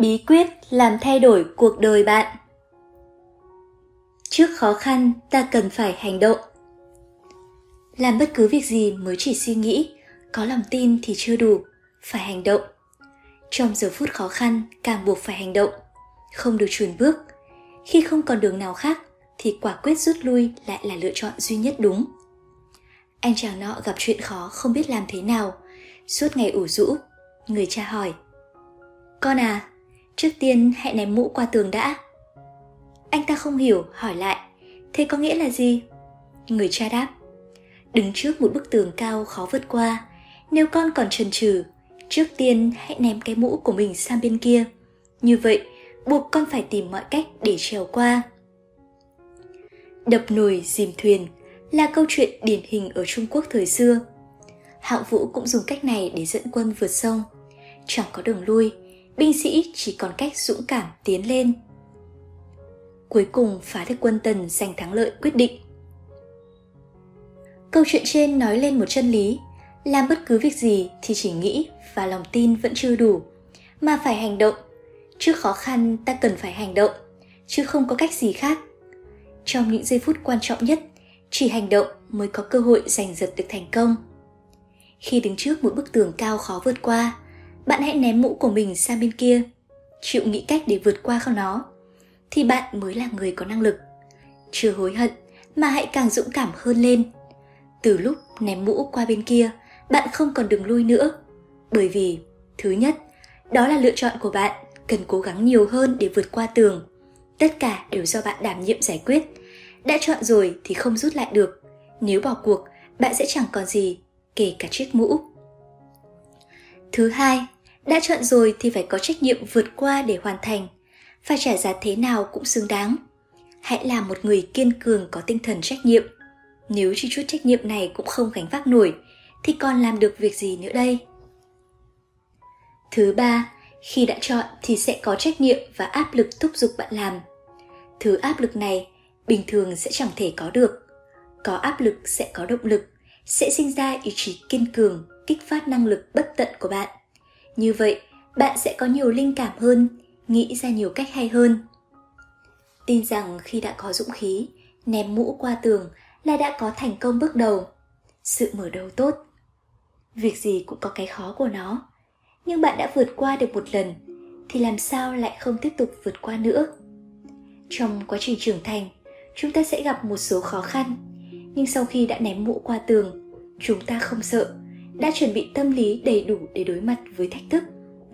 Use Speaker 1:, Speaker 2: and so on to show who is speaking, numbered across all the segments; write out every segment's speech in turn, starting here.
Speaker 1: Bí quyết làm thay đổi cuộc đời bạn Trước khó khăn, ta cần phải hành động. Làm bất cứ việc gì mới chỉ suy nghĩ, có lòng tin thì chưa đủ, phải hành động. Trong giờ phút khó khăn, càng buộc phải hành động, không được chùn bước. Khi không còn đường nào khác, thì quả quyết rút lui lại là lựa chọn duy nhất đúng. Anh chàng nọ gặp chuyện khó không biết làm thế nào, suốt ngày ủ rũ, người cha hỏi. Con à, trước tiên hãy ném mũ qua tường đã. Anh ta không hiểu, hỏi lại, thế có nghĩa là gì? Người cha đáp, đứng trước một bức tường cao khó vượt qua, nếu con còn chần chừ, trước tiên hãy ném cái mũ của mình sang bên kia. Như vậy, buộc con phải tìm mọi cách để trèo qua. Đập nồi dìm thuyền là câu chuyện điển hình ở Trung Quốc thời xưa. Hạng Vũ cũng dùng cách này để dẫn quân vượt sông. Chẳng có đường lui, binh sĩ chỉ còn cách dũng cảm tiến lên cuối cùng phá được quân Tần giành thắng lợi quyết định. Câu chuyện trên nói lên một chân lý, làm bất cứ việc gì thì chỉ nghĩ và lòng tin vẫn chưa đủ, mà phải hành động. Trước khó khăn ta cần phải hành động, chứ không có cách gì khác. Trong những giây phút quan trọng nhất, chỉ hành động mới có cơ hội giành giật được thành công. Khi đứng trước một bức tường cao khó vượt qua, bạn hãy ném mũ của mình sang bên kia, chịu nghĩ cách để vượt qua không nó thì bạn mới là người có năng lực. Chưa hối hận mà hãy càng dũng cảm hơn lên. Từ lúc ném mũ qua bên kia, bạn không còn đường lui nữa. Bởi vì, thứ nhất, đó là lựa chọn của bạn, cần cố gắng nhiều hơn để vượt qua tường. Tất cả đều do bạn đảm nhiệm giải quyết. Đã chọn rồi thì không rút lại được. Nếu bỏ cuộc, bạn sẽ chẳng còn gì, kể cả chiếc mũ. Thứ hai, đã chọn rồi thì phải có trách nhiệm vượt qua để hoàn thành – phải trả giá thế nào cũng xứng đáng. Hãy là một người kiên cường có tinh thần trách nhiệm. Nếu chỉ chút trách nhiệm này cũng không gánh vác nổi, thì còn làm được việc gì nữa đây? Thứ ba, khi đã chọn thì sẽ có trách nhiệm và áp lực thúc giục bạn làm. Thứ áp lực này bình thường sẽ chẳng thể có được. Có áp lực sẽ có động lực, sẽ sinh ra ý chí kiên cường, kích phát năng lực bất tận của bạn. Như vậy, bạn sẽ có nhiều linh cảm hơn, nghĩ ra nhiều cách hay hơn. Tin rằng khi đã có dũng khí, ném mũ qua tường là đã có thành công bước đầu. Sự mở đầu tốt. Việc gì cũng có cái khó của nó. Nhưng bạn đã vượt qua được một lần, thì làm sao lại không tiếp tục vượt qua nữa? Trong quá trình trưởng thành, chúng ta sẽ gặp một số khó khăn, nhưng sau khi đã ném mũ qua tường, chúng ta không sợ, đã chuẩn bị tâm lý đầy đủ để đối mặt với thách thức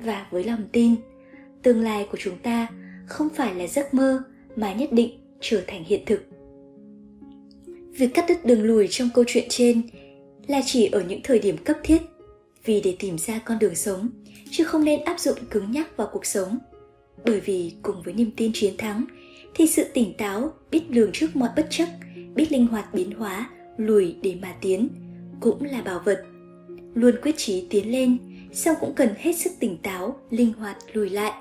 Speaker 1: và với lòng tin. Tương lai của chúng ta không phải là giấc mơ mà nhất định trở thành hiện thực. Việc cắt đứt đường lùi trong câu chuyện trên là chỉ ở những thời điểm cấp thiết vì để tìm ra con đường sống chứ không nên áp dụng cứng nhắc vào cuộc sống. Bởi vì cùng với niềm tin chiến thắng thì sự tỉnh táo biết lường trước mọi bất chấp biết linh hoạt biến hóa lùi để mà tiến cũng là bảo vật. Luôn quyết chí tiến lên song cũng cần hết sức tỉnh táo, linh hoạt lùi lại.